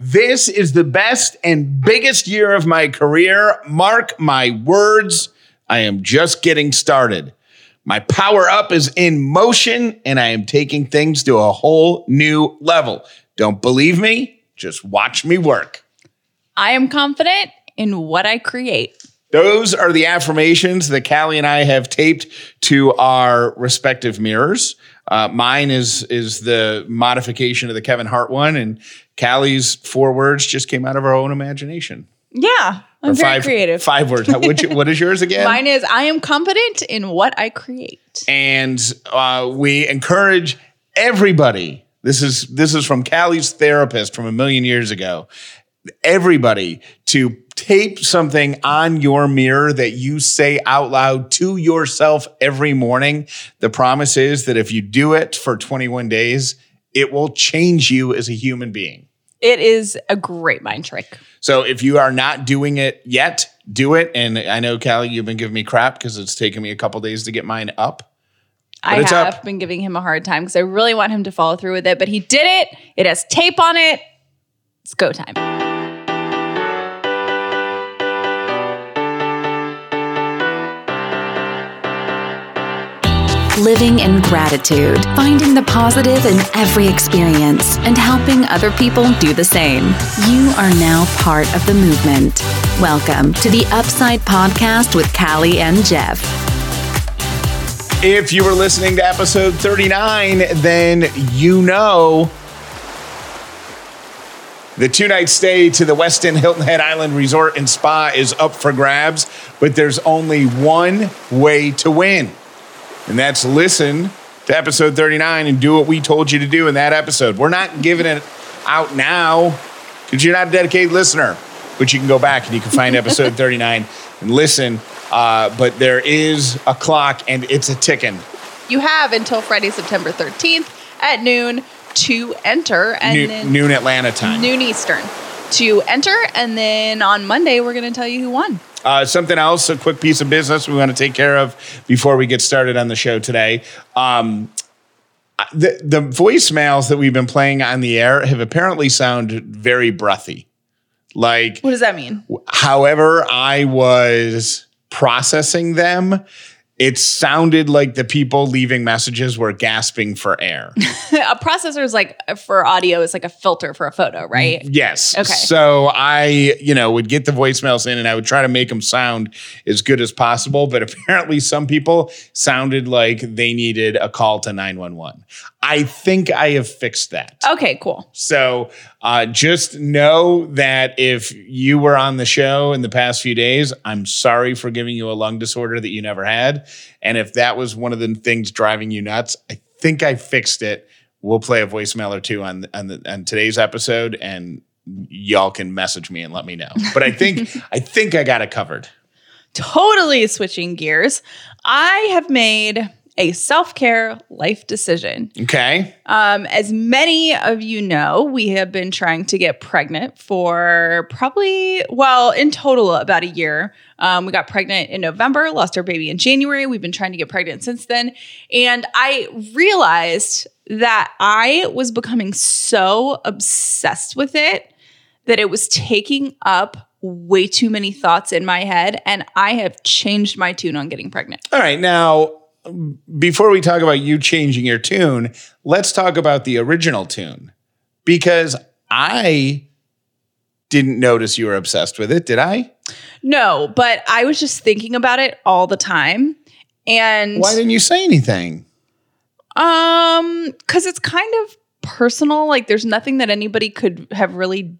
This is the best and biggest year of my career. Mark my words. I am just getting started. My power up is in motion and I am taking things to a whole new level. Don't believe me? Just watch me work. I am confident in what I create. Those are the affirmations that Callie and I have taped to our respective mirrors. Uh, mine is is the modification of the Kevin Hart one, and Callie's four words just came out of our own imagination. Yeah, I'm Or very five, creative. Five words. What is yours again? Mine is I am confident in what I create. and uh, we encourage everybody. This is this is from Callie's therapist from a million years ago. Everybody to tape something on your mirror that you say out loud to yourself every morning. The promise is that if you do it for 21 days, it will change you as a human being. It is a great mind trick. So if you are not doing it yet, do it. And I know Callie, you've been giving me crap because it's taken me a couple days to get mine up. I have up. been giving him a hard time because I really want him to follow through with it, but he did it. It has tape on it. It's go time. Living in gratitude, finding the positive in every experience, and helping other people do the same. You are now part of the movement. Welcome to the Upside Podcast with Callie and Jeff. If you were listening to episode 39, then you know the two night stay to the Westin Hilton Head Island Resort and Spa is up for grabs, but there's only one way to win. And that's listen to episode 39 and do what we told you to do in that episode. We're not giving it out now because you're not a dedicated listener, but you can go back and you can find episode 39 and listen. Uh, but there is a clock and it's a ticking. You have until Friday, September 13th at noon to enter and Noon, then noon Atlanta time. noon Eastern to enter. And then on Monday, we're going to tell you who won. Uh, something else, a quick piece of business we want to take care of before we get started on the show today. Um, the, the voicemails that we've been playing on the air have apparently sounded very breathy. Like, What does that mean? however, I was processing them, it sounded like the people leaving messages were gasping for air. a processor is like for audio is like a filter for a photo, right? Mm, yes. Okay. So I, you know, would get the voicemails in and I would try to make them sound as good as possible. But apparently, some people sounded like they needed a call to 911. I think I have fixed that. Okay, cool. So uh, just know that if you were on the show in the past few days, I'm sorry for giving you a lung disorder that you never had. And if that was one of the things driving you nuts, I think I fixed it. We'll play a voicemail or two on on, the, on today's episode, and y'all can message me and let me know. But I think I think I got it covered. Totally switching gears. I have made a self care life decision. Okay. Um, as many of you know, we have been trying to get pregnant for probably, well, in total, about a year. Um, we got pregnant in November, lost our baby in January. We've been trying to get pregnant since then. And I realized that I was becoming so obsessed with it that it was taking up way too many thoughts in my head. And I have changed my tune on getting pregnant. All right. Now, before we talk about you changing your tune, let's talk about the original tune because I didn't notice you were obsessed with it, did I? No, but I was just thinking about it all the time. And Why didn't you say anything? um cuz it's kind of personal, like there's nothing that anybody could have really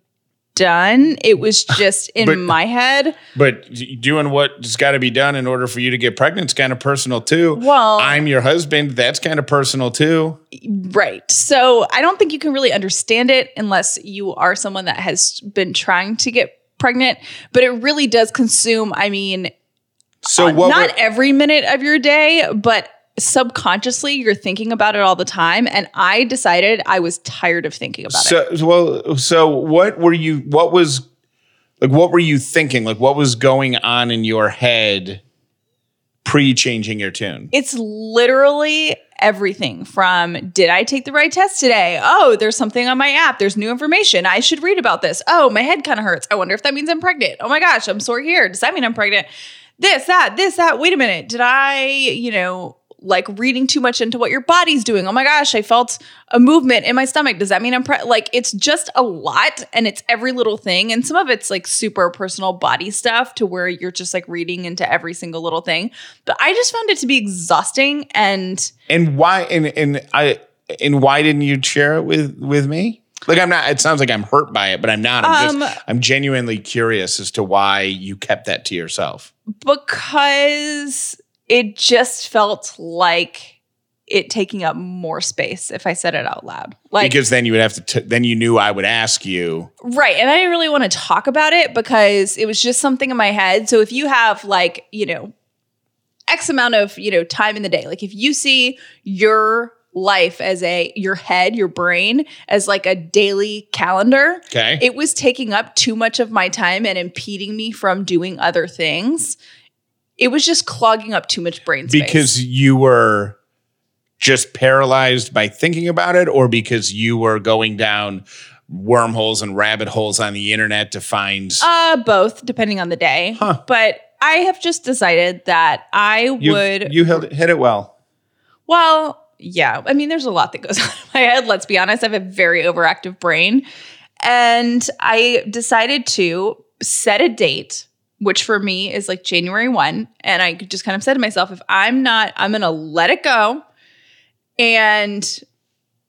done. It was just in But- my head. But doing what's got to be done in order for you to get pregnant is kind of personal too. Well- I'm your husband. That's kind of personal too. Right. So, I don't think you can really understand it unless you are someone that has been trying to get pregnant, but it really does consume, I mean, So Uh, what? not every minute of your day, but subconsciously you're thinking about it all the time. And I decided I was tired of thinking about it. so well. So what were you? What was like? What were you thinking? Like what was going on in your head pre changing your tune? It's literally everything from did I take the right test today? Oh, there's something on my app. There's new information. I should read about this. Oh, my head kind of hurts. I wonder if that means I'm pregnant. Oh my gosh, I'm sore here. Does that mean I'm pregnant? This, that, this, that. Wait a minute. Did I, you know, like reading too much into what your body's doing. Oh my gosh, I felt a movement in my stomach. Does that mean I'm pre-? like it's just a lot and it's every little thing and some of it's like super personal body stuff to where you're just like reading into every single little thing. But I just found it to be exhausting and And why and and I and why didn't you share it with with me? Like I'm not it sounds like I'm hurt by it, but I'm not. I'm Um, just I'm genuinely curious as to why you kept that to yourself. because it just felt like it taking up more space if I said it out loud. Like because then you would have to t- then you knew I would ask you. Right. And I didn't really want to talk about it because it was just something in my head. So if you have like, you know, X amount of, you know, time in the day, like if you see your life as a your head, your brain as like a daily calendar, Okay. it was taking up too much of my time and impeding me from doing other things. It was just clogging up too much brain space. because you were just paralyzed by thinking about it or because you were going down wormholes and rabbit holes on the internet to find uh both depending on the day. Huh. But I have just decided that I you, would you held, hit it well Well, yeah. I mean, there's a lot that goes on in my head. Let's be honest. I have a very overactive brain. And I decided to set a date, which for me is like January 1. And I just kind of said to myself, if I'm not, I'm going to let it go and,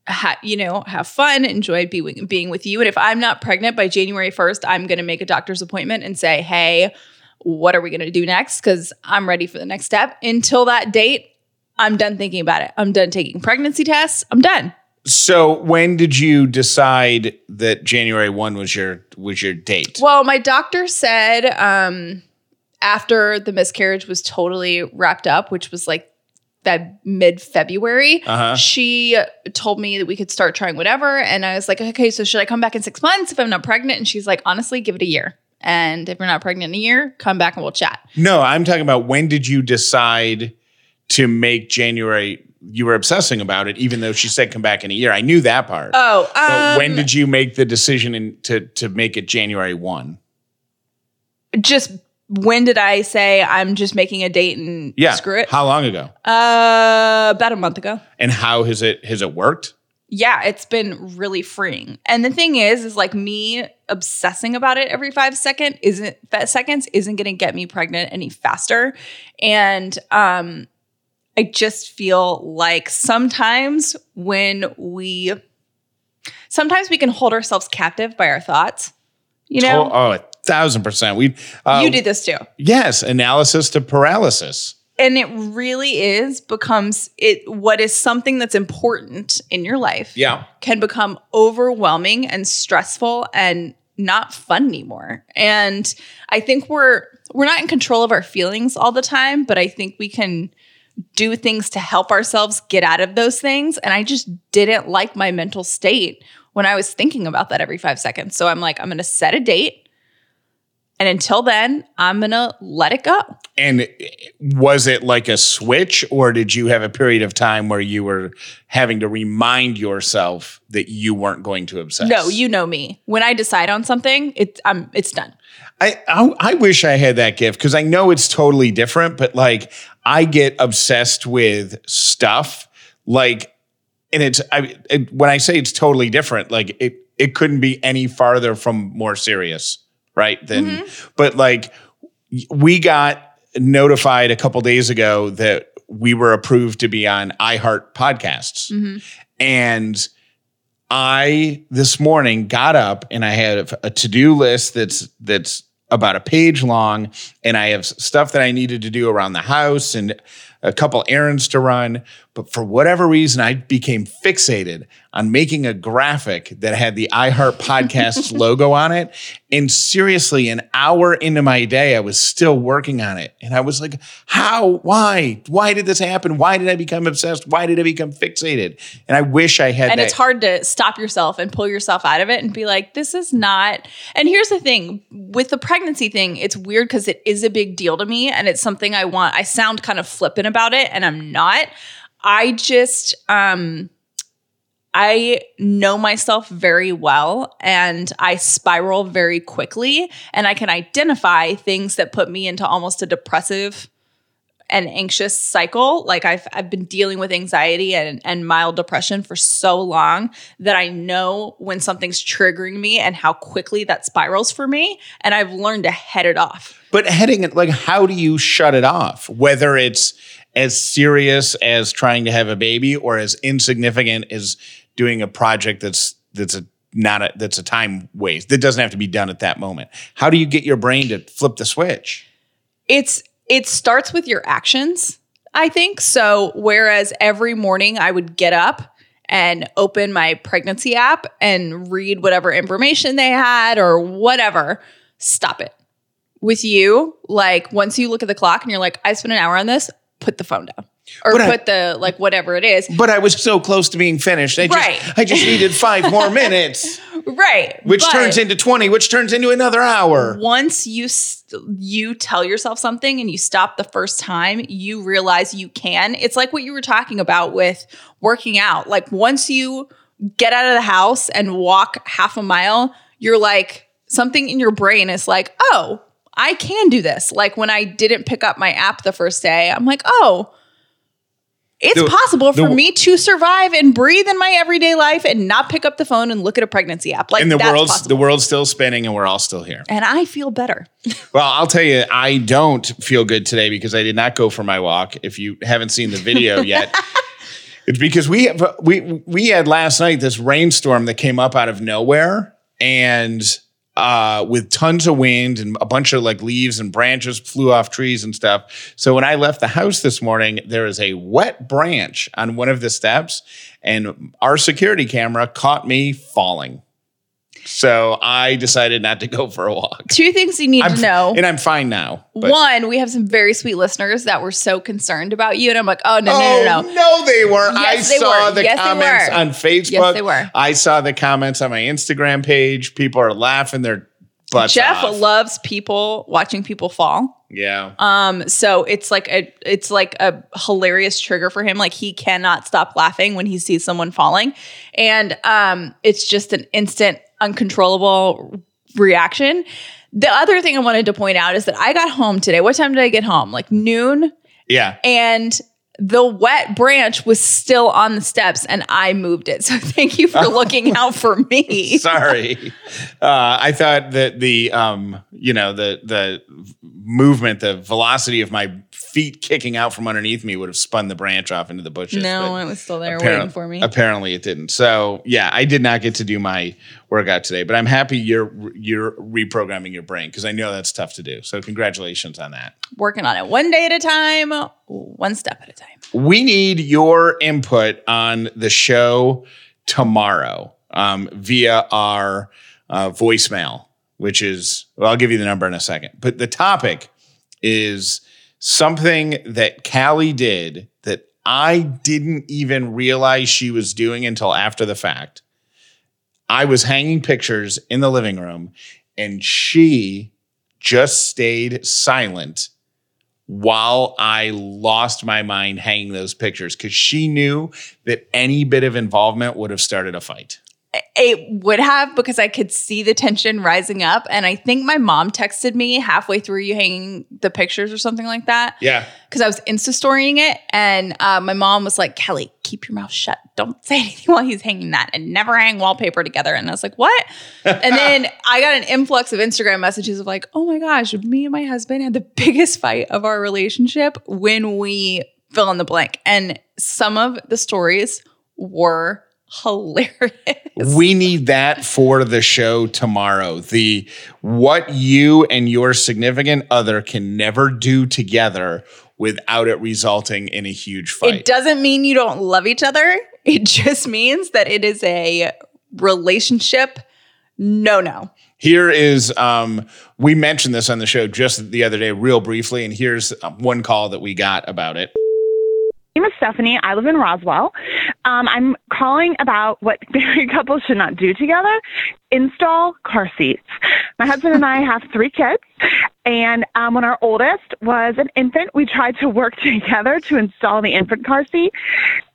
ha- you know, have fun, enjoy being, being with you. And if I'm not pregnant by January 1st, I'm going to make a doctor's appointment and say, hey, what are we going to do next? Because I'm ready for the next step. Until that date, I'm done thinking about it. I'm done taking pregnancy tests. I'm done. So when did you decide that January 1 was your was your date Well, my doctor said um, after the miscarriage was totally wrapped up, which was like that mid February, Uh-huh. she told me that we could start trying whatever. And I was like, okay, so should I come back in six months if I'm not pregnant? And she's like, honestly, give it a year. And if you're not pregnant in a year, come back and we'll chat. no I'm talking about when did you decide to make January you were obsessing about it even though she said come back in a year I knew that part Oh, but when um, did you make the decision in, to to make it January 1 just when did I say I'm just making a date and yeah screw it? how long ago Uh, about a month ago. and how has it has it worked Yeah, it's been really freeing. And the thing is, is like me obsessing about it every five second isn't seconds isn't going to get me pregnant any faster. And um, I just feel like sometimes when we, sometimes we can hold ourselves captive by our thoughts. You know, oh, oh a thousand percent we uh, you do this too. yes analysis to paralysis and it really is becomes it what is something that's important in your life yeah can become overwhelming and stressful and not fun anymore and i think we're we're not in control of our feelings all the time but i think we can do things to help ourselves get out of those things and i just didn't like my mental state when i was thinking about that every 5 seconds so i'm like i'm going to set a date and until then i'm going to let it go And was it like a switch, or did you have a period of time where you were having to remind yourself that you weren't going to obsess? No, you know me. When I decide on something, it's um it's done. I I, I wish I had that gift because I know it's totally different, but like I get obsessed with stuff like, and it's I it, when I say it's totally different, like it it couldn't be any farther from more serious, right? Than mm-hmm. but like we got notified a couple days ago that we were approved to be on iHeart podcasts. Mm-hmm. And I this morning got up and I had a to-do list that's that's about a page long and I have stuff that I needed to do around the house and a couple errands to run. But for whatever reason, I became fixated on making a graphic that had the iHeart Podcasts logo on it. And seriously, an hour into my day, I was still working on it. And I was like, how? Why? Why did this happen? Why did I become obsessed? Why did I become fixated? And I wish I had and that. it's hard to stop yourself and pull yourself out of it and be like this is not and here's the thing with the pregnancy thing it's weird because it is a big deal to me and it's something i want i sound kind of flippant about it and i'm not i just um I know myself very well and I spiral very quickly and I can identify things that put me into almost a depressive and anxious cycle. Like I've I've been dealing with anxiety and, and mild depression for so long that I know when something's triggering me and how quickly that spirals for me. And I've learned to head it off. But heading it, like, how do you shut it off? Whether it's as serious as trying to have a baby or as insignificant as doing a project that's that's a not a that's a time waste that doesn't have to be done at that moment. How do you get your brain to flip the switch? It's it starts with your actions, I think. So whereas every morning I would get up and open my pregnancy app and read whatever information they had or whatever, stop it. With you, like once you look at the clock and you're like, I spent an hour on this, put the phone down. Or But I- put the like whatever it is. But I was so close to being finished. I just Right. I just needed five more minutes, Right. which turns into 20, which turns into another hour. once you you tell yourself something and you stop the first time, you realize you can. It's like what you were talking about with working out. Like once you get out of the house and walk half a mile, you're like something in your brain is like, "Oh, I can do this." Like when I didn't pick up my app the first day, I'm like, "Oh, it's The- possible for the- me to survive and breathe in my everyday life and not pick up the phone and look at a pregnancy app. Like And the world's possible. the world's still spinning and we're all still here. and I feel better. Well, I'll tell you, I don't feel good today because I did not go for my walk. If you haven't seen the video yet, it's because we have, we we had last night this rainstorm that came up out of nowhere and uh, with tons of wind and a bunch of like leaves and branches flew off trees and stuff. So when I left the house this morning, there is a wet branch on one of the steps, and our security camera caught me falling. So I decided not to go for a walk. Two things you need I'm, to know. and I'm fine now. but- One, we have some very sweet listeners that were so concerned about you, and I'm like, oh no, no, oh no, no. no, they were. Yes, I they saw were. the Yes, comments on Facebook. Yes, they were. I saw the comments on my Instagram page. People are laughing their butts Jeff off. loves people watching people fall. yeah. Um, so it's like a it's like a hilarious trigger for him. Like he cannot stop laughing when he sees someone falling, and um, it's just an instant, uncontrollable reaction. The other thing I wanted to point out is that I got home today. What time did I get home? Like noon. yeah. and the wet branch was still on the steps and I moved it. So thank you for looking out for me. Sorry. Uh, I thought that the um, you know, the the movement, the velocity of my feet kicking out from underneath me would have spun the branch off into the bushes. No, it was still there waiting for me. Apparently it didn't. So yeah, I did not get to do my workout today, but I'm happy you're you're reprogramming your brain because I know that's tough to do. So congratulations on that. Working on it one day at a time, one step at a time. We need your input on the show tomorrow um, via our uh, voicemail, which is, well, I'll give you the number in a second. But the topic is something that Callie did that I didn't even realize she was doing until after the fact. I was hanging pictures in the living room and she just stayed silent while I lost my mind hanging those pictures because she knew that any bit of involvement would have started a fight. It would have because I could see the tension rising up. And I think my mom texted me halfway through you hanging the pictures or something like that. Yeah. because I was Insta storying it, and uh, my mom was like, "Callie, keep your mouth shut. Don't say anything while he's hanging that, and never hang wallpaper together." And I was like, "What?" and then I got an influx of Instagram messages of like, "Oh my gosh, me and my husband had the biggest fight of our relationship when we fill in the blank." And some of the stories were hilarious. We need that for the show tomorrow. The what you and your significant other can never do together without it resulting in a huge fight. It doesn't mean you don't love each other. It just means that it is a relationship no no. Here is, um, we mentioned this on the show just the other day, real briefly, and here's um, one call that we got about it. My name is Stephanie. I live in Roswell. Um, I'm calling about what married couples should not do together install car seats. My husband and I have three kids, and um, when our oldest was an infant, we tried to work together to install the infant car seat.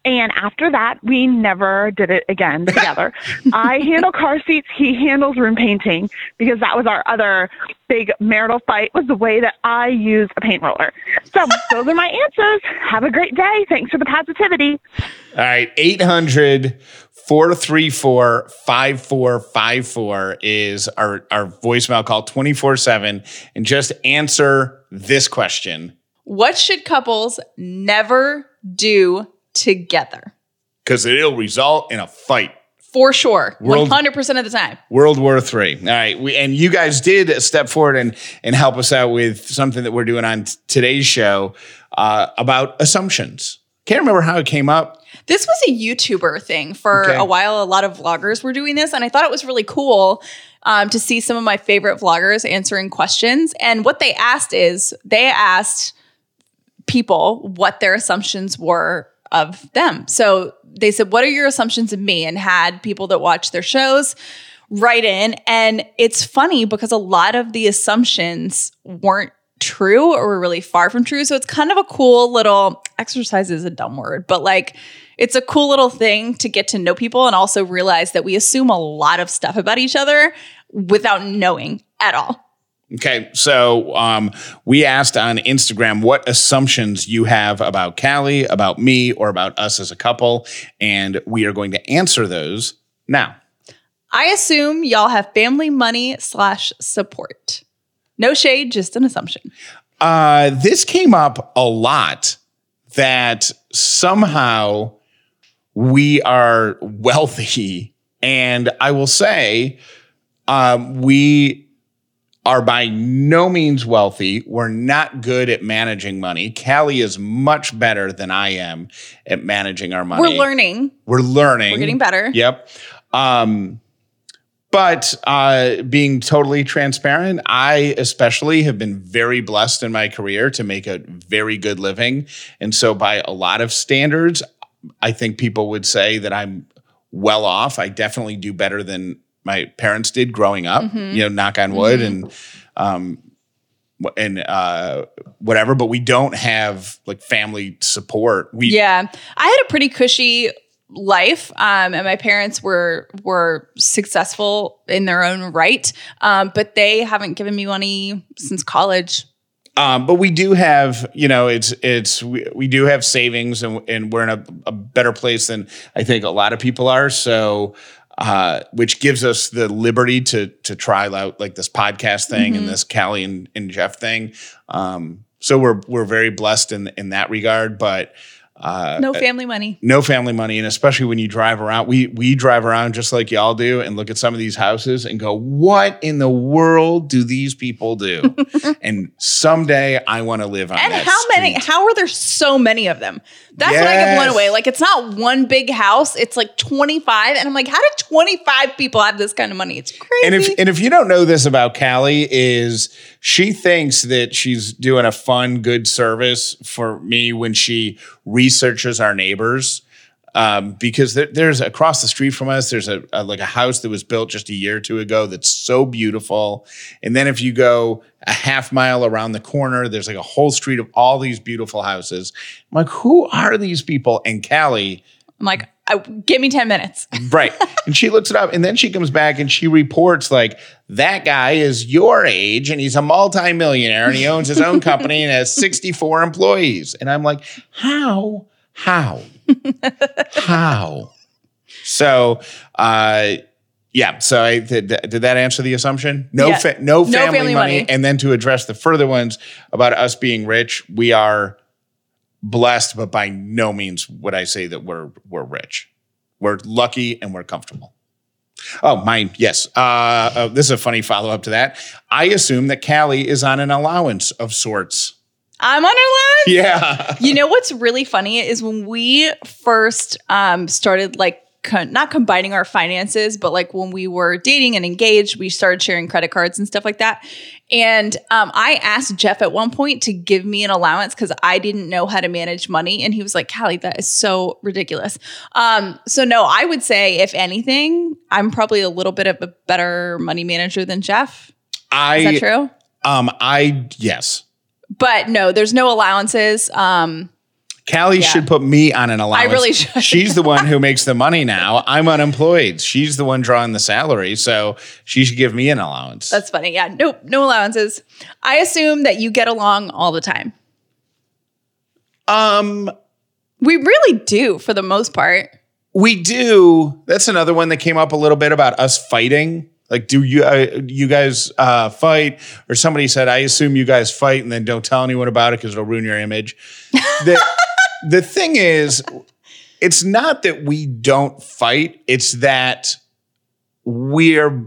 And after that, we never did it again together. I handle car seats, he handles room painting because that was our other big marital fight was the way that I use a paint roller. So those are my answers. Have a great day. Thanks for the positivity. All right, 800 434 5454 is our, our voicemail call 24 7. And just answer this question What should couples never do together? because it'll result in a fight. For sure. World- 100% of the time. World War Three. All right, we, and you guys did step forward and and help us out with something that we're doing on t- today's show uh, about assumptions. Can't remember how it came up. This was a YouTuber thing for Okay. a while. A lot of vloggers were doing this, and I thought it was really cool um, to see some of my favorite vloggers answering questions. And what they asked is they asked people what their assumptions were of them. So they said, What are your assumptions of me? And had people that watch their shows write in. And it's funny because a lot of the assumptions weren't true or were really far from true. So it's kind of a cool little exercise is a dumb word, but like it's a cool little thing to get to know people and also realize that we assume a lot of stuff about each other without knowing at all. Okay, so um, we asked on Instagram what assumptions you have about Callie, about me, or about us as a couple, and we are going to answer those now. I assume y'all have family money slash support. No shade, just an assumption. Uh, this came up a lot that somehow we are wealthy. And I will say, um, we are by no means wealthy. We're not good at managing money. Callie is much better than I am at managing our money. We're learning. We're learning. We're getting better. Yep. Um, but uh, being totally transparent, I especially have been very blessed in my career to make a very good living. And so, by a lot of standards, I think people would say that I'm well off. I definitely do better than my parents did growing up, Mm-hmm. you know, knock on wood and, um, and, uh, whatever, but we don't have like family support. We, Yeah. I had a pretty cushy life um, and my parents were were successful in their own right um, but they haven't given me money since college Um, but we do have, you know, it's it's we, we do have savings and and we're in a, a better place than I think a lot of people are. So uh, which gives us the liberty to to try out like this podcast thing and this Callie and, and Jeff thing. Um, so we're we're very blessed in in that regard. But uh, no family money. no family money and especially when you drive around we we drive around just like y'all do and look at some of these houses and go what in the world do these people do? And someday i want to live on and how many how are there so many of them? That's what i get blown away. Like it's not one big house it's like 25 and i'm like how did 25 people have this kind of money? It's crazy and if and if you don't know this about Callie, is she thinks that she's doing a fun good service for me when she researches our neighbors um, because there, there's across the street from us there's a, a like a house that was built just a year or two ago that's so beautiful. And then if you go a half mile around the corner there's like a whole street of all these beautiful houses. I'm like who are these people? And Callie i'm like I, give me 10 minutes Right. and she looks it up and then she comes back and she reports like that guy is your age and he's a multimillionaire and he owns his own company and has 64 employees. And I'm like, how? How? how? So, uh, yeah. So, I, did, did that answer the assumption? No, Yeah. fa- no, No family, family money. money. And then to address the further ones about us being rich, we are blessed, but by no means would I say that we're we're rich. We're lucky and we're comfortable. Oh, mine, yes. Uh, uh, this is a funny follow up to that. I assume that Callie is on an allowance of sorts. I'm on her list. Yeah. You know what's really funny is when we first um, started like co- not combining our finances, but like when we were dating and engaged, we started sharing credit cards and stuff like that. And um, I asked Jeff at one point to give me an allowance because I didn't know how to manage money, and he was like, "Callie, that is so ridiculous." Um, so no, I would say if anything, I'm probably a little bit of a better money manager than Jeff. I Is that true? um I yes. But no, there's no allowances. Um, Callie Yeah. should put me on an allowance. I really should. She's the one who makes the money now. I'm unemployed. She's the one drawing the salary, so she should give me an allowance. That's funny. Yeah. Nope. No allowances. I assume that you get along all the time. um We really do for the most part. we do. That's another one that came up a little bit about us fighting. Like, do you uh, you guys uh, fight? Or somebody said, I assume you guys fight, and then don't tell anyone about it because it'll ruin your image. The the thing is, it's not that we don't fight; it's that we're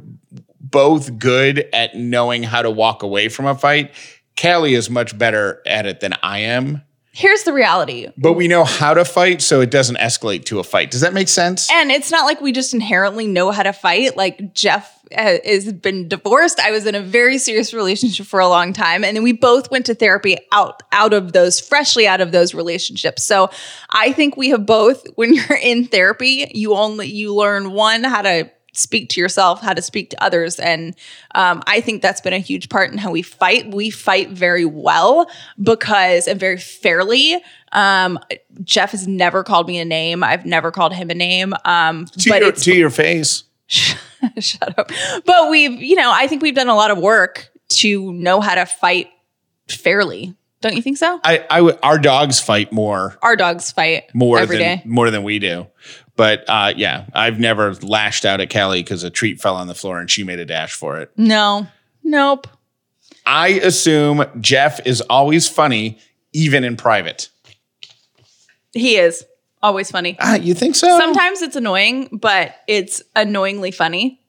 both good at knowing how to walk away from a fight. Callie is much better at it than I am, Here's the reality. but we know how to fight, so it doesn't escalate to a fight. Does that make sense? And it's not like we just inherently know how to fight. Like Jeff has been divorced. I was in a very serious relationship for a long time, and then we both went to therapy out out of those freshly out of those relationships. So I think we have both. When you're in therapy, you only you learn one how to speak to yourself, how to speak to others, and um, I think that's been a huge part in how we fight. We fight very well because and very fairly. Um, Jeff has never called me a name. I've never called him a name. Um, to, but your, to your face. shut up. But we've, you know, I think we've done a lot of work to know how to fight fairly. Don't you think so? I, I would. Our dogs fight more, Our dogs fight more every than day. more than we do. But uh, yeah, I've never lashed out at Callie because a treat fell on the floor and she made a dash for it. No, nope. I assume Jeff is always funny, even in private. He is always funny. Ah, you think so? Sometimes it's annoying, but it's annoyingly funny.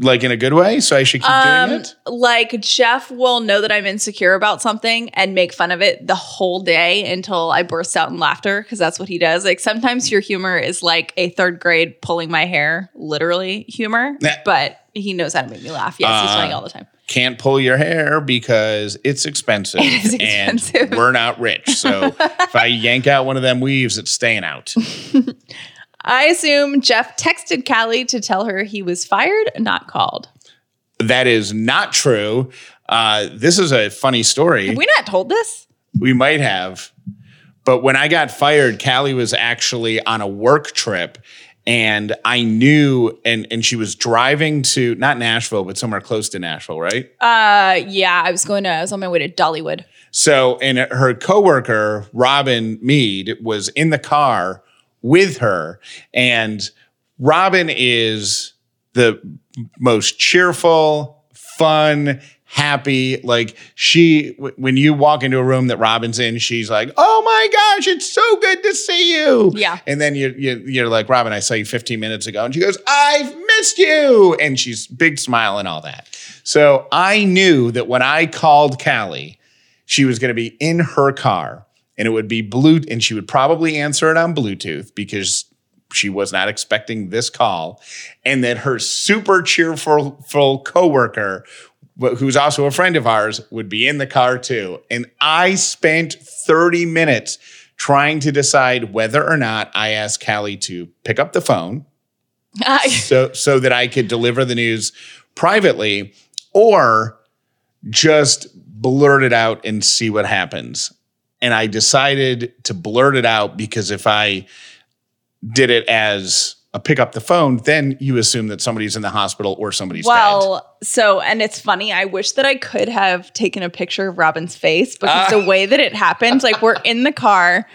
like in a good way. So I should keep Um, doing it. like Jeff will know that I'm insecure about something and make fun of it the whole day until I burst out in laughter because that's what he does. Like sometimes your humor is like a third grade pulling my hair, literally humor, Nah. but he knows how to make me laugh. Yes, he's Uh, funny all the time. Can't pull your hair because it's expensive, It expensive. and we're not rich. So if I yank out one of them weaves, it's staying out. I assume Jeff texted Callie to tell her he was fired, not called. That is not true. Uh, this is a funny story. Have we not told this? We might have. But when I got fired, Callie was actually on a work trip and I knew and and she was driving to not Nashville, but somewhere close to Nashville, right? Uh, yeah, I was going to. I was on my way to Dollywood. So and her coworker, Robin Meade, was in the car with her. And Robin is the most cheerful, fun, happy. Like she, w- when you walk into a room that Robin's in, she's like, "Oh my gosh, it's so good to see you." Yeah. And then you, you you're like, "Robin, I saw you 15 minutes ago," and she goes, "I've missed you," and she's big smile and all that. So I knew that when I called Callie, she was going to be in her car, and it would be blue, and she would probably answer it on Bluetooth because she was not expecting this call, and that her super cheerful full coworker, who's also a friend of ours, would be in the car too. And I spent 30 minutes trying to decide whether or not I asked Callie to pick up the phone so so that I could deliver the news privately or just blurt it out and see what happens. And I decided to blurt it out because if I did it as pick up the phone, then you assume that somebody's in the hospital or somebody's dead. Well, so and it's funny. I wish that I could have taken a picture of Robin's face because Ah. the way that it happened, like we're in the car,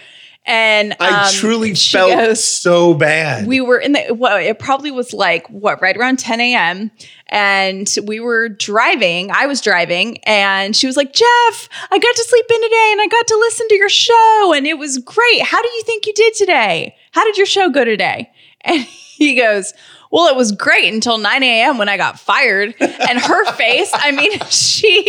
and I um, truly felt goes- so bad. we were in the well, it probably was like what right around 10 a.m and we were driving i was driving and she was like jeff i got to sleep in today and i got to listen to your show and it was great how do you think you did today how did your show go today and he goes well it was great until 9 a.m when i got fired and her face i mean she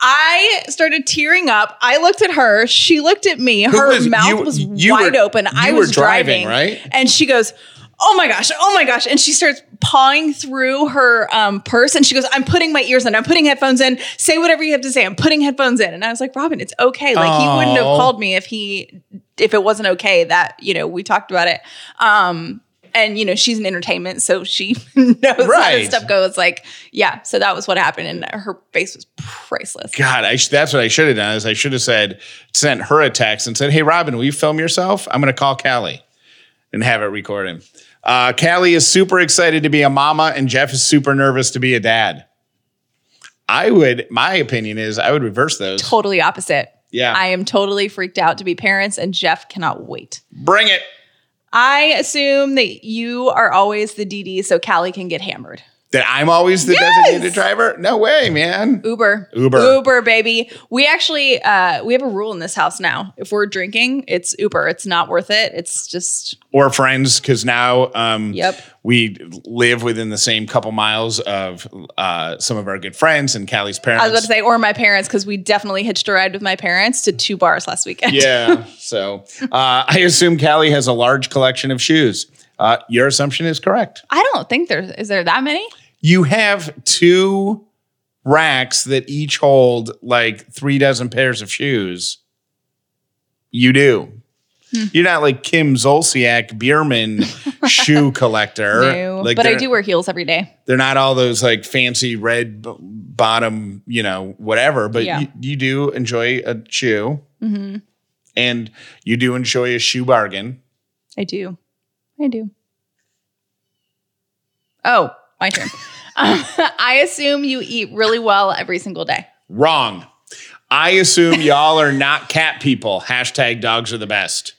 I started tearing up. I looked at her. She looked at me. Her was- mouth you- was you wide were- open. I you were was driving, driving, right? And she goes, "Oh my gosh! Oh my gosh!" And she starts pawing through her um, purse, and she goes, "I'm putting my ears in. I'm putting headphones in. Say whatever you have to say. I'm putting headphones in." And I was like, "Robin, it's okay. Like he wouldn't have Aw. called me if he if it wasn't okay that you know we talked about it." Um, and you know she's in entertainment, so she knows how Right. this stuff goes. Like, yeah. So that was what happened, and her face was priceless. God, I sh- that's what I should have done. Is I should have said sent her a text and said, "Hey, Robin, will you film yourself? I'm going to call Callie and have it recorded." Uh, Callie is super excited to be a mama, and Jeff is super nervous to be a dad. I would. My opinion is I would reverse those. Totally opposite. Yeah. I am totally freaked out to be parents, and Jeff cannot wait. Bring it. I assume that you are always the DD so Callie can get hammered. That I'm always the Yes! designated driver? No way, man. Uber. Uber. Uber, baby. We actually uh we have a rule in this house now. If we're drinking, it's Uber. It's not worth it. It's just Or friends, because now um, Yep. we live within the same couple miles of uh, some of our good friends and Callie's parents. I was about to say, or my parents, because we definitely hitched a ride with my parents to two bars last weekend. yeah. So uh, I assume Callie has a large collection of shoes. Uh, your assumption is correct. I don't think there's is there that many? You have two racks that each hold like three dozen pairs of shoes. You do. Hmm. You're not like Kim Zolciak-Biermann shoe collector. No. Like but I do wear heels every day. They're not all those like fancy red b- bottom, you know, whatever. But Yeah. you, you do enjoy a shoe, hmm and you do enjoy a shoe bargain. I do. I do. Oh, my turn. Um, I assume you eat really well every single day. Wrong. I assume y'all are not cat people. Hashtag dogs are the best.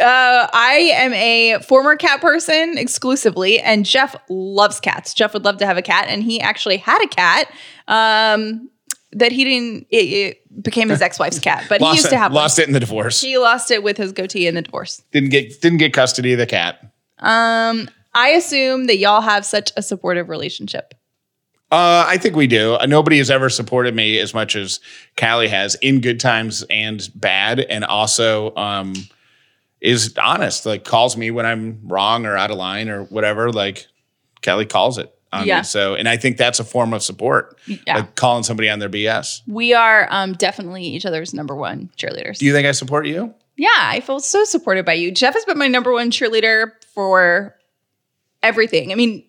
Uh, I am a former cat person exclusively, and Jeff loves cats. Jeff would love to have a cat, and he actually had a cat. Um, that he didn't. It, it became his ex-wife's cat, but he used it, to have lost one. it in the divorce. He lost it with his goatee in the divorce. Didn't get didn't get custody of the cat. Um, I assume that y'all have such a supportive relationship. Uh, I think we do. Uh, nobody has ever supported me as much as Callie has in good times and bad, and also um, is honest. Like calls me when I'm wrong or out of line or whatever. Like Callie calls it Yeah. So, and I think that's a form of support. Yeah. Like calling somebody on their BS. We are um, definitely each other's number one cheerleaders. Do you think I support you? Yeah, I feel so supported by you. Jeff has been my number one cheerleader for everything. I mean,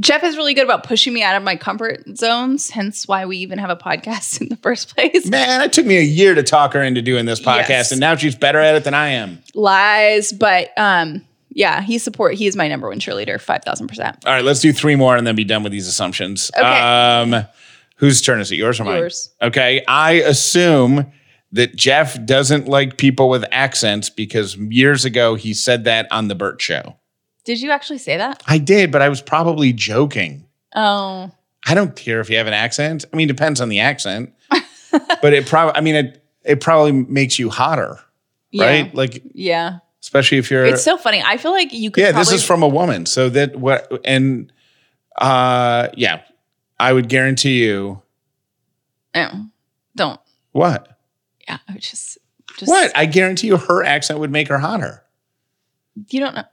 Jeff is really good about pushing me out of my comfort zones, hence why we even have a podcast in the first place. Man, it took me a year to talk her into doing this podcast, Yes. and now she's better at it than I am. Lies, but um, yeah, he support. He is my number one cheerleader, five thousand percent. All right, let's do three more and then be done with these assumptions. Okay. Um, whose turn is it? Yours or mine? Yours. Okay. I assume that Jeff doesn't like people with accents because years ago he said that on the Bert Show. Did you actually say that? I did, but I was probably joking. Oh, I don't care if you have an accent. I mean, depends on the accent, but it probably. I mean, it it probably makes you hotter, yeah, right? Like, yeah. Especially if you're. It's so funny. I feel like you could. yeah, this is from a woman. So that what and uh yeah, I would guarantee you Oh, don't. what? Yeah, I would just. Just What? I guarantee you her accent would make her hotter. You don't know.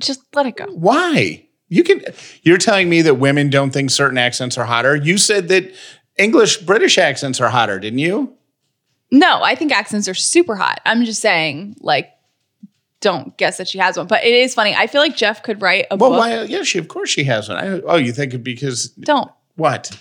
Just let it go. Why? You can you're telling me that women don't think certain accents are hotter. You said that English British accents are hotter, didn't you? No, I think accents are super hot. I'm just saying, like, don't guess that she has one. But it is funny. I feel like Jeff could write a Well, book. why yeah, she of course she has one. I, oh, you think it because Don't. what?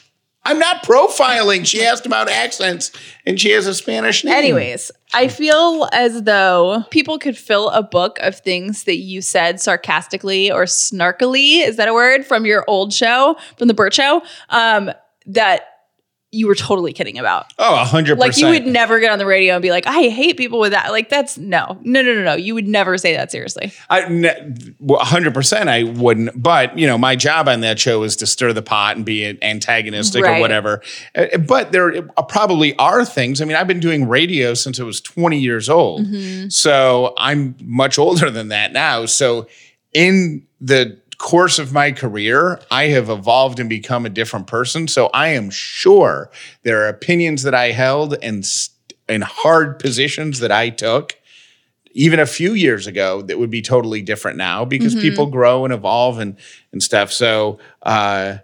I'm not profiling. She asked about accents and she has a Spanish name. Anyways, I feel as though people could fill a book of things that you said sarcastically or snarkily. Is that a word from your old show, from the Bert Show? Um, that you were totally kidding about. Oh, a hundred Like you would never get on the radio and be like, I hate people with that. Like that's no, no, no, no, no. You would never say that seriously. I 100% I wouldn't, but you know, my job on that show is to stir the pot and be antagonistic or whatever. Uh, But there probably are things. I mean, I've been doing radio since I was 20 years old. Mm-hmm. So I'm much older than that now. So in the course of my career, I have evolved and become a different person. So I am sure there are opinions that I held and and hard positions that I took even a few years ago that would be totally different now because people grow and evolve and and stuff. So uh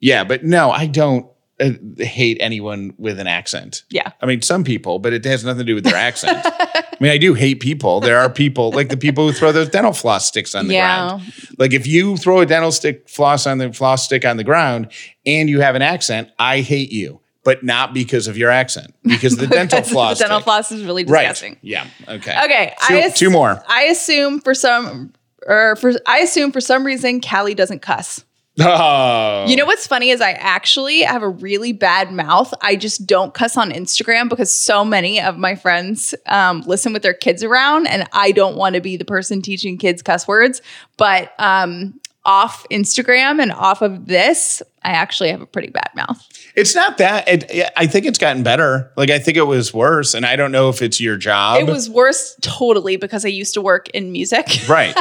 yeah, but no, I don't Uh, hate anyone with an accent. Yeah. I mean, some people, but it has nothing to do with their accent. I mean, I do hate people. There are people like the people who throw those dental floss sticks on the Yeah. ground. Like if you throw a dental stick floss on the floss stick on the ground and you have an accent, I hate you, but not because of your accent, because the dental floss. the dental stick. floss is really Right. disgusting. Yeah. Okay. Okay, Two, I ass- two more. I assume for some, or for I assume for some reason, Callie doesn't cuss. Oh. You know what's funny is I actually have a really bad mouth. I just don't cuss on Instagram because so many of my friends um, listen with their kids around, and I don't want to be the person teaching kids cuss words. But um, off Instagram and off of this, I actually have a pretty bad mouth. It's not that. It, I think it's gotten better. Like I think it was worse, and I don't know if it's your job. It was worse totally because I used to work in music. Right.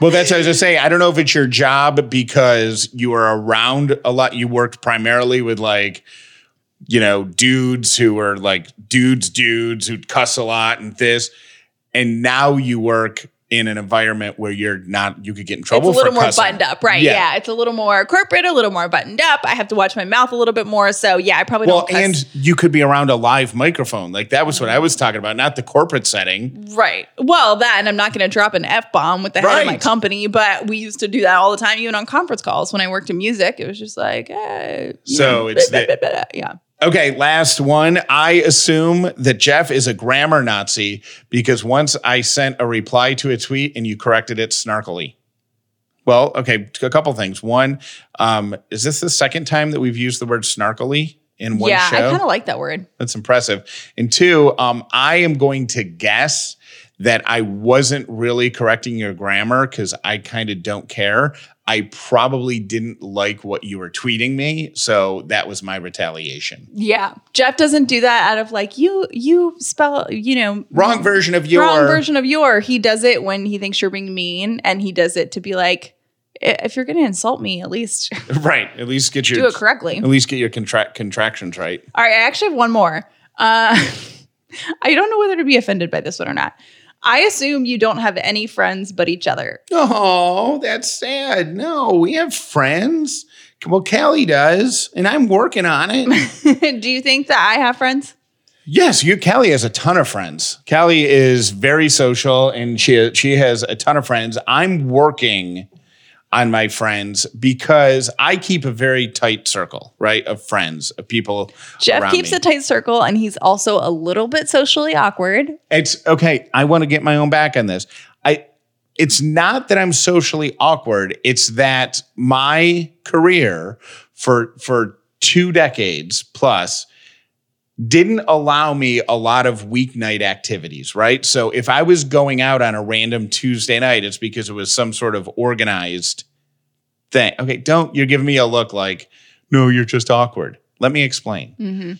Well, that's what I was just saying. I don't know if it's your job because you were around a lot. You worked primarily with like, you know, dudes who were like dudes, dudes who cuss a lot and this. And now you work in an environment where you're not, you could get in trouble. it's a little more cussing. buttoned up, right? Yeah. it's a little more corporate, a little more buttoned up. I have to watch my mouth a little bit more. So yeah, I probably Well, and you could be around a live microphone. Like that was what I was talking about, not the corporate setting. Right. Well, that, and I'm not going to drop an F bomb with the head of my company, but we used to do that all the time, even on conference calls when I worked in music. It was just like, eh, So know, it's blah, blah, blah. yeah. Okay, last one. I assume that Jeff is a grammar Nazi because once I sent a reply to a tweet and you corrected it snarkily. Well, okay, a couple things. One, um, is this the second time that we've used the word snarkily in one yeah, show? I kind of like that word. That's impressive. And two, um, I am going to guess that I wasn't really correcting your grammar because I kind of don't care. I probably didn't like what you were tweeting me, so that was my retaliation. Yeah. Jeff doesn't do that out of like, you, you spell, you know, Wrong version of your. wrong version of your. He does it when he thinks you're being mean, and he does it to be like, if you're going to insult me, at least Right. At least get your do it correctly. At least get your contract contractions right. All right, I actually have one more. Uh, I don't know whether to be offended by this one or not. I assume you don't have any friends but each other. Oh, that's sad. No, we have friends. Well, Callie does, and I'm working on it. Do you think that I have friends? yes, you. Callie has a ton of friends. Callie is very social, and she she has a ton of friends. I'm working on my friends because I keep a very tight circle, right, of friends, of people. Jeff keeps me. a tight circle and he's also a little bit socially awkward. It's okay. I want to get my own back on this. I it's not that I'm socially awkward. It's that my career for for two decades plus didn't allow me a lot of weeknight activities, right? So if I was going out on a random Tuesday night, it's because it was some sort of organized thing. Okay, don't you're giving me a look like, no, you're just awkward. Let me explain mm-hmm.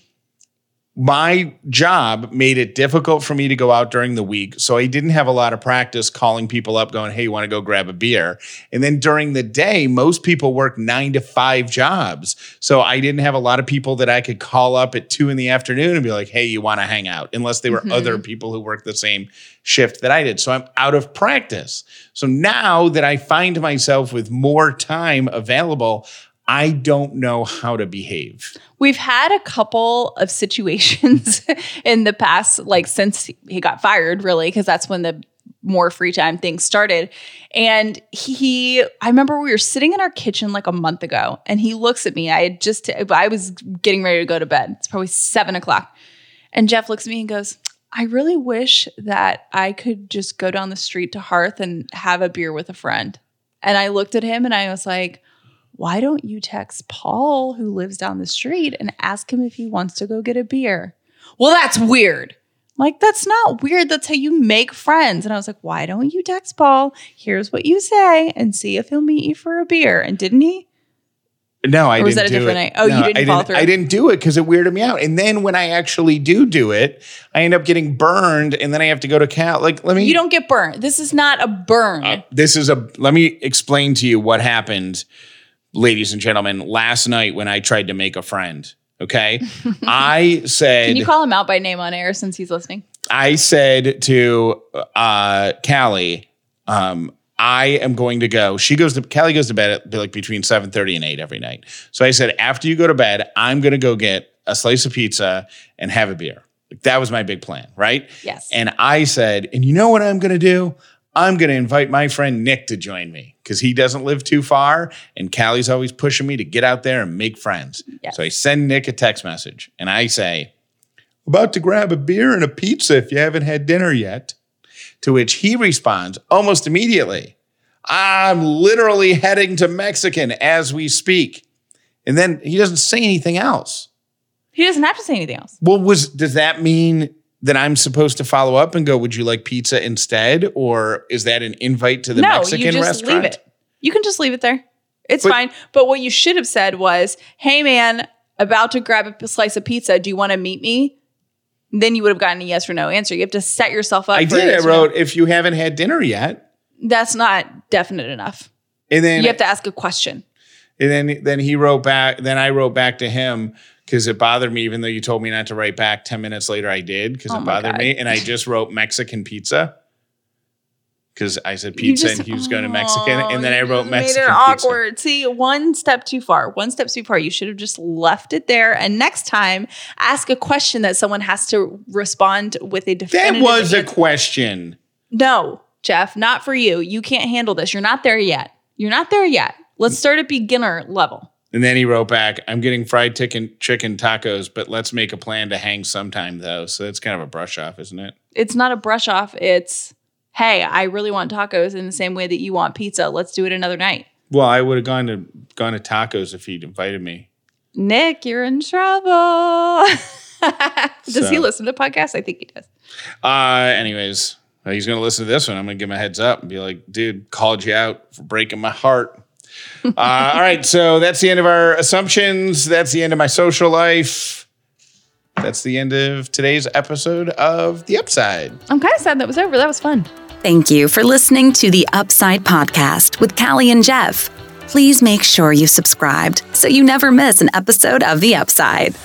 My job made it difficult for me to go out during the week. So I didn't have a lot of practice calling people up going, Hey, you want to go grab a beer? And then during the day, most people work nine to five jobs. So I didn't have a lot of people that I could call up at two in the afternoon and be like, Hey, you want to hang out? Unless they were mm-hmm. other people who worked the same shift that I did. So I'm out of practice. So now that I find myself with more time available, I don't know how to behave. We've had a couple of situations in the past, like since he got fired, really, because that's when the more free time thing started. And he, I remember we were sitting in our kitchen like a month ago, and he looks at me. I had just, I was getting ready to go to bed. It's probably seven o'clock. And Jeff looks at me and goes, I really wish that I could just go down the street to Hearth and have a beer with a friend. And I looked at him and I was like, why don't you text Paul, who lives down the street, and ask him if he wants to go get a beer? Well, that's weird. Like, that's not weird. That's how you make friends. And I was like, why don't you text Paul? Here's what you say and see if he'll meet you for a beer. And didn't he? No, I Or was didn't that a do different it. night? Oh, you didn't I follow didn't, through? I didn't do it because it weirded me out. And then when I actually do do it, I end up getting burned, and then I have to go to Cal. Like, let me. You don't get burned. This is not a burn. Uh, this is a. Let me explain to you what happened, ladies and gentlemen. Last night when I tried to make a friend. Okay, I said. Can you call him out by name on air since he's listening? I said to uh, Callie, um, I am going to go. She goes to Callie goes to bed at like between seven thirty and eight every night. So I said, after you go to bed, I'm going to go get a slice of pizza and have a beer. Like, that was my big plan, right? Yes. And I said, and you know what I'm going to do? I'm going to invite my friend Nick to join me because he doesn't live too far. And Callie's always pushing me to get out there and make friends. Yes. So I send Nick a text message and I say, about to grab a beer and a pizza if you haven't had dinner yet. To which he responds almost immediately, I'm literally heading to Mexican as we speak. And then he doesn't say anything else. He doesn't have to say anything else. Well, was does that mean that I'm supposed to follow up and go, would you like pizza instead? Or is that an invite to the no, Mexican you just restaurant? leave it. You can just leave it there. It's But- fine. But what you should have said was, "Hey, man, about to grab a slice of pizza. Do you want to meet me?" Then you would have gotten a yes or no answer. You have to set yourself up. I did. I no. wrote, if you haven't had dinner yet. That's not definite enough. And then You have to ask a question. And then then he wrote back. Then I wrote back to him because it bothered me. Even though you told me not to write back, ten minutes later I did because Oh it bothered God. me. And I just wrote Mexican pizza because I said pizza just- and he was going to Mexican. And then I wrote Mexican Made it pizza. awkward. See, one step too far. One step too far. You should have just left it there. And next time, ask a question that someone has to respond with a definitive. That was a question. no, Jeff, not for you. You can't handle this. You're not there yet. You're not there yet. Let's mm. start at beginner level. And then he wrote back, "I'm getting fried chicken chicken tacos, but let's make a plan to hang sometime though." So that's kind of a brush off, isn't it? It's not a brush off. It's hey, I really want tacos in the same way that you want pizza. Let's do it another night. Well, I would have gone to gone to tacos if he'd invited me. Nick, you're in trouble. does he listen to podcasts? I think he does. Uh, anyways, he's gonna listen to this one. I'm gonna give him a heads up and be like, "Dude, called you out for breaking my heart." uh, all right, so that's the end of our assumptions. That's the end of my social life. That's the end of today's episode of The Upside. I'm kind of sad that was over. That was fun. Thank you for listening to the Upside Podcast with Callie and Jeff. Please make sure you subscribed so you never miss an episode of The Upside.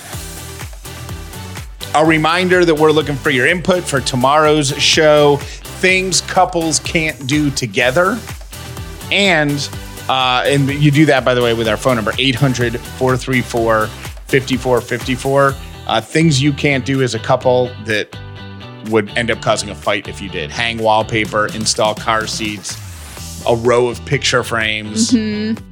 A reminder that we're looking for your input for tomorrow's show things couples can't do together. And uh, and you do that, by the way, with our phone number 800 434 5454. Uh, Things you can't do as a couple that would end up causing a fight if you did hang wallpaper, install car seats, a row of picture frames.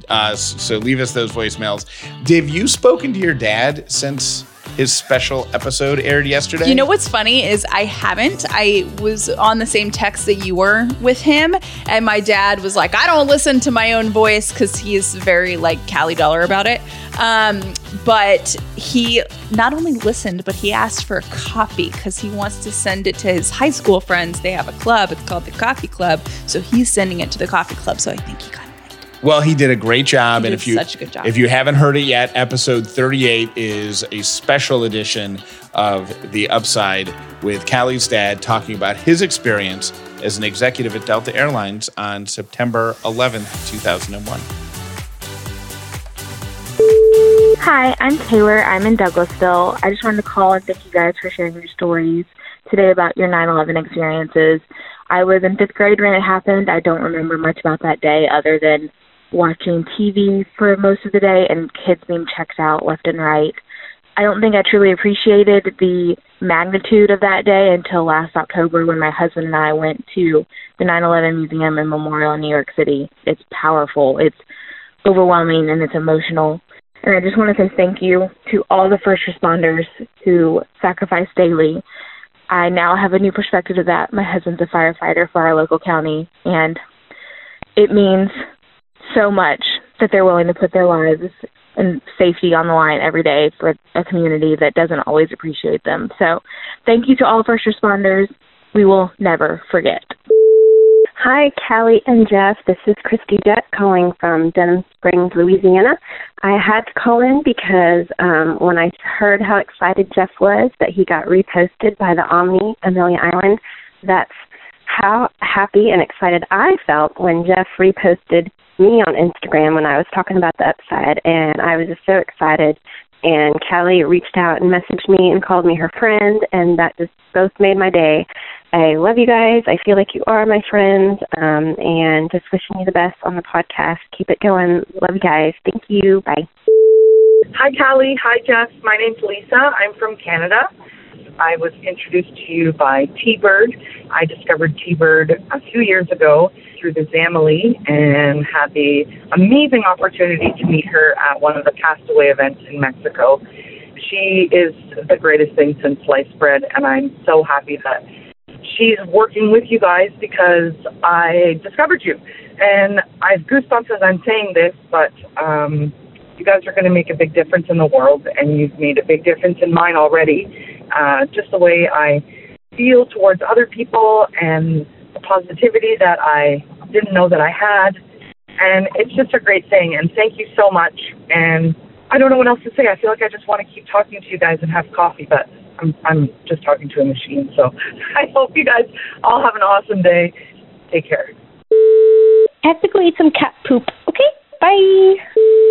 Uh, so leave us those voicemails. Dave, you spoken to your dad since his special episode aired yesterday? You know what's funny is I haven't. I was on the same text that you were with him, and my dad was like, "I don't listen to my own voice" because he's very like Callie Dauler about it. Um, but he not only listened, but he asked for a copy because he wants to send it to his high school friends. They have a club. It's called the Coffee Club. So he's sending it to the Coffee Club. So I think he. Well, he did a great job, He and did if you such a good job. if you haven't heard it yet, episode thirty eight is a special edition of the Upside with Callie's dad talking about his experience as an executive at Delta Airlines on September eleventh, two thousand and one. Hi, I'm Taylor. I'm in Douglasville. I just wanted to call and thank you guys for sharing your stories today about your 9 11 experiences. I was in fifth grade when it happened. I don't remember much about that day other than watching TV for most of the day and kids being checked out left and right. I don't think I truly appreciated the magnitude of that day until last October when my husband and I went to the 9 11 Museum and Memorial in New York City. It's powerful, it's overwhelming, and it's emotional. And I just want to say thank you to all the first responders who sacrifice daily. I now have a new perspective of that. My husband's a firefighter for our local county, and it means so much that they're willing to put their lives and safety on the line every day for a community that doesn't always appreciate them. So, thank you to all first responders. We will never forget. Hi, Callie and Jeff. This is Christy Jett calling from Denham Springs, Louisiana. I had to call in because um, when I heard how excited Jeff was that he got reposted by the Omni Amelia Island, that's how happy and excited I felt when Jeff reposted me on Instagram when I was talking about the upside. And I was just so excited. And Callie reached out and messaged me and called me her friend, and that just both made my day. I love you guys. I feel like you are my friends. Um, and just wishing you the best on the podcast. Keep it going. Love you guys. Thank you. Bye. Hi, Callie. Hi, Jeff. My name's Lisa. I'm from Canada. I was introduced to you by T Bird. I discovered T Bird a few years ago through the Zamily and had the amazing opportunity to meet her at one of the Castaway events in Mexico. She is the greatest thing since sliced bread, and I'm so happy that she's working with you guys because I discovered you. And I have goosebumps as I'm saying this, but um, you guys are going to make a big difference in the world, and you've made a big difference in mine already. Uh, just the way I feel towards other people and the positivity that I didn't know that I had. And it's just a great thing. And thank you so much. And I don't know what else to say. I feel like I just want to keep talking to you guys and have coffee, but I'm I'm just talking to a machine. So I hope you guys all have an awesome day. Take care. I have to go eat some cat poop. Okay, bye.